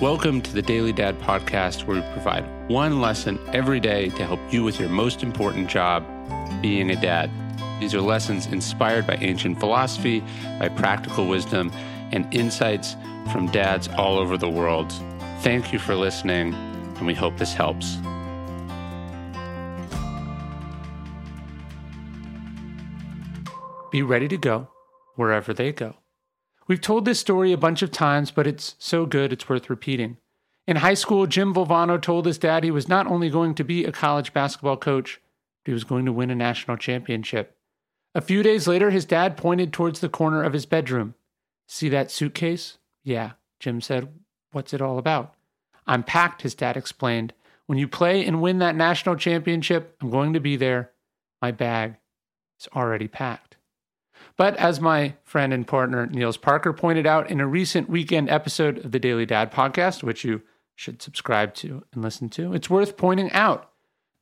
Welcome to the Daily Dad podcast, where we provide one lesson every day to help you with your most important job, being a dad. These are lessons inspired by ancient philosophy, by practical wisdom, and insights from dads all over the world. Thank you for listening, and we hope this helps. Be ready to go wherever they go. We've told this story a bunch of times, but it's so good it's worth repeating. In high school, Jim Valvano told his dad he was not only going to be a college basketball coach, but he was going to win a national championship. A few days later, his dad pointed towards the corner of his bedroom. See that suitcase? Yeah, Jim said. What's it all about? I'm packed, his dad explained. When you play and win that national championship, I'm going to be there. My bag is already packed. But as my friend and partner Nils Parker pointed out in a recent weekend episode of the Daily Dad podcast, which you should subscribe to and listen to, it's worth pointing out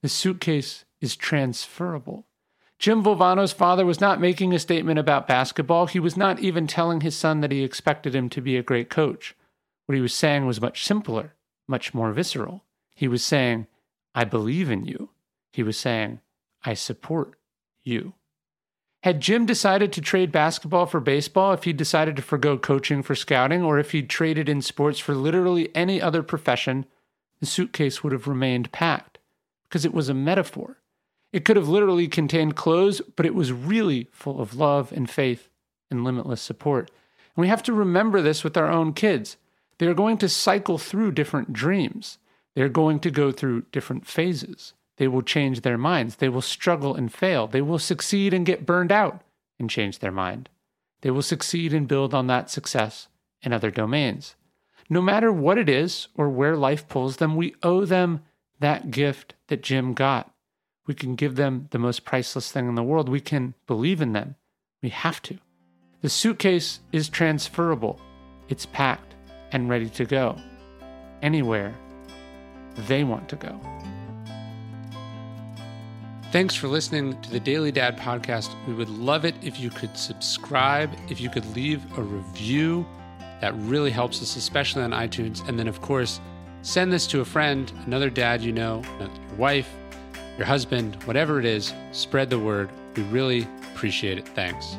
the suitcase is transferable. Jim Valvano's father was not making a statement about basketball. He was not even telling his son that he expected him to be a great coach. What he was saying was much simpler, much more visceral. He was saying, I believe in you. He was saying, I support you. Had Jim decided to trade basketball for baseball, if he decided to forego coaching for scouting, or if he'd traded in sports for literally any other profession, the suitcase would have remained packed because it was a metaphor. It could have literally contained clothes, but it was really full of love and faith and limitless support. And we have to remember this with our own kids. They're going to cycle through different dreams, they're going to go through different phases. They will change their minds. They will struggle and fail. They will succeed and get burned out and change their mind. They will succeed and build on that success in other domains. No matter what it is or where life pulls them, we owe them that gift that Jim got. We can give them the most priceless thing in the world. We can believe in them. We have to. The suitcase is transferable, it's packed and ready to go anywhere they want to go. Thanks for listening to the Daily Dad podcast. We would love it if you could subscribe, if you could leave a review. That really helps us, especially on iTunes. And then, of course, send this to a friend, another dad you know, your wife, your husband, whatever it is. Spread the word. We really appreciate it. Thanks.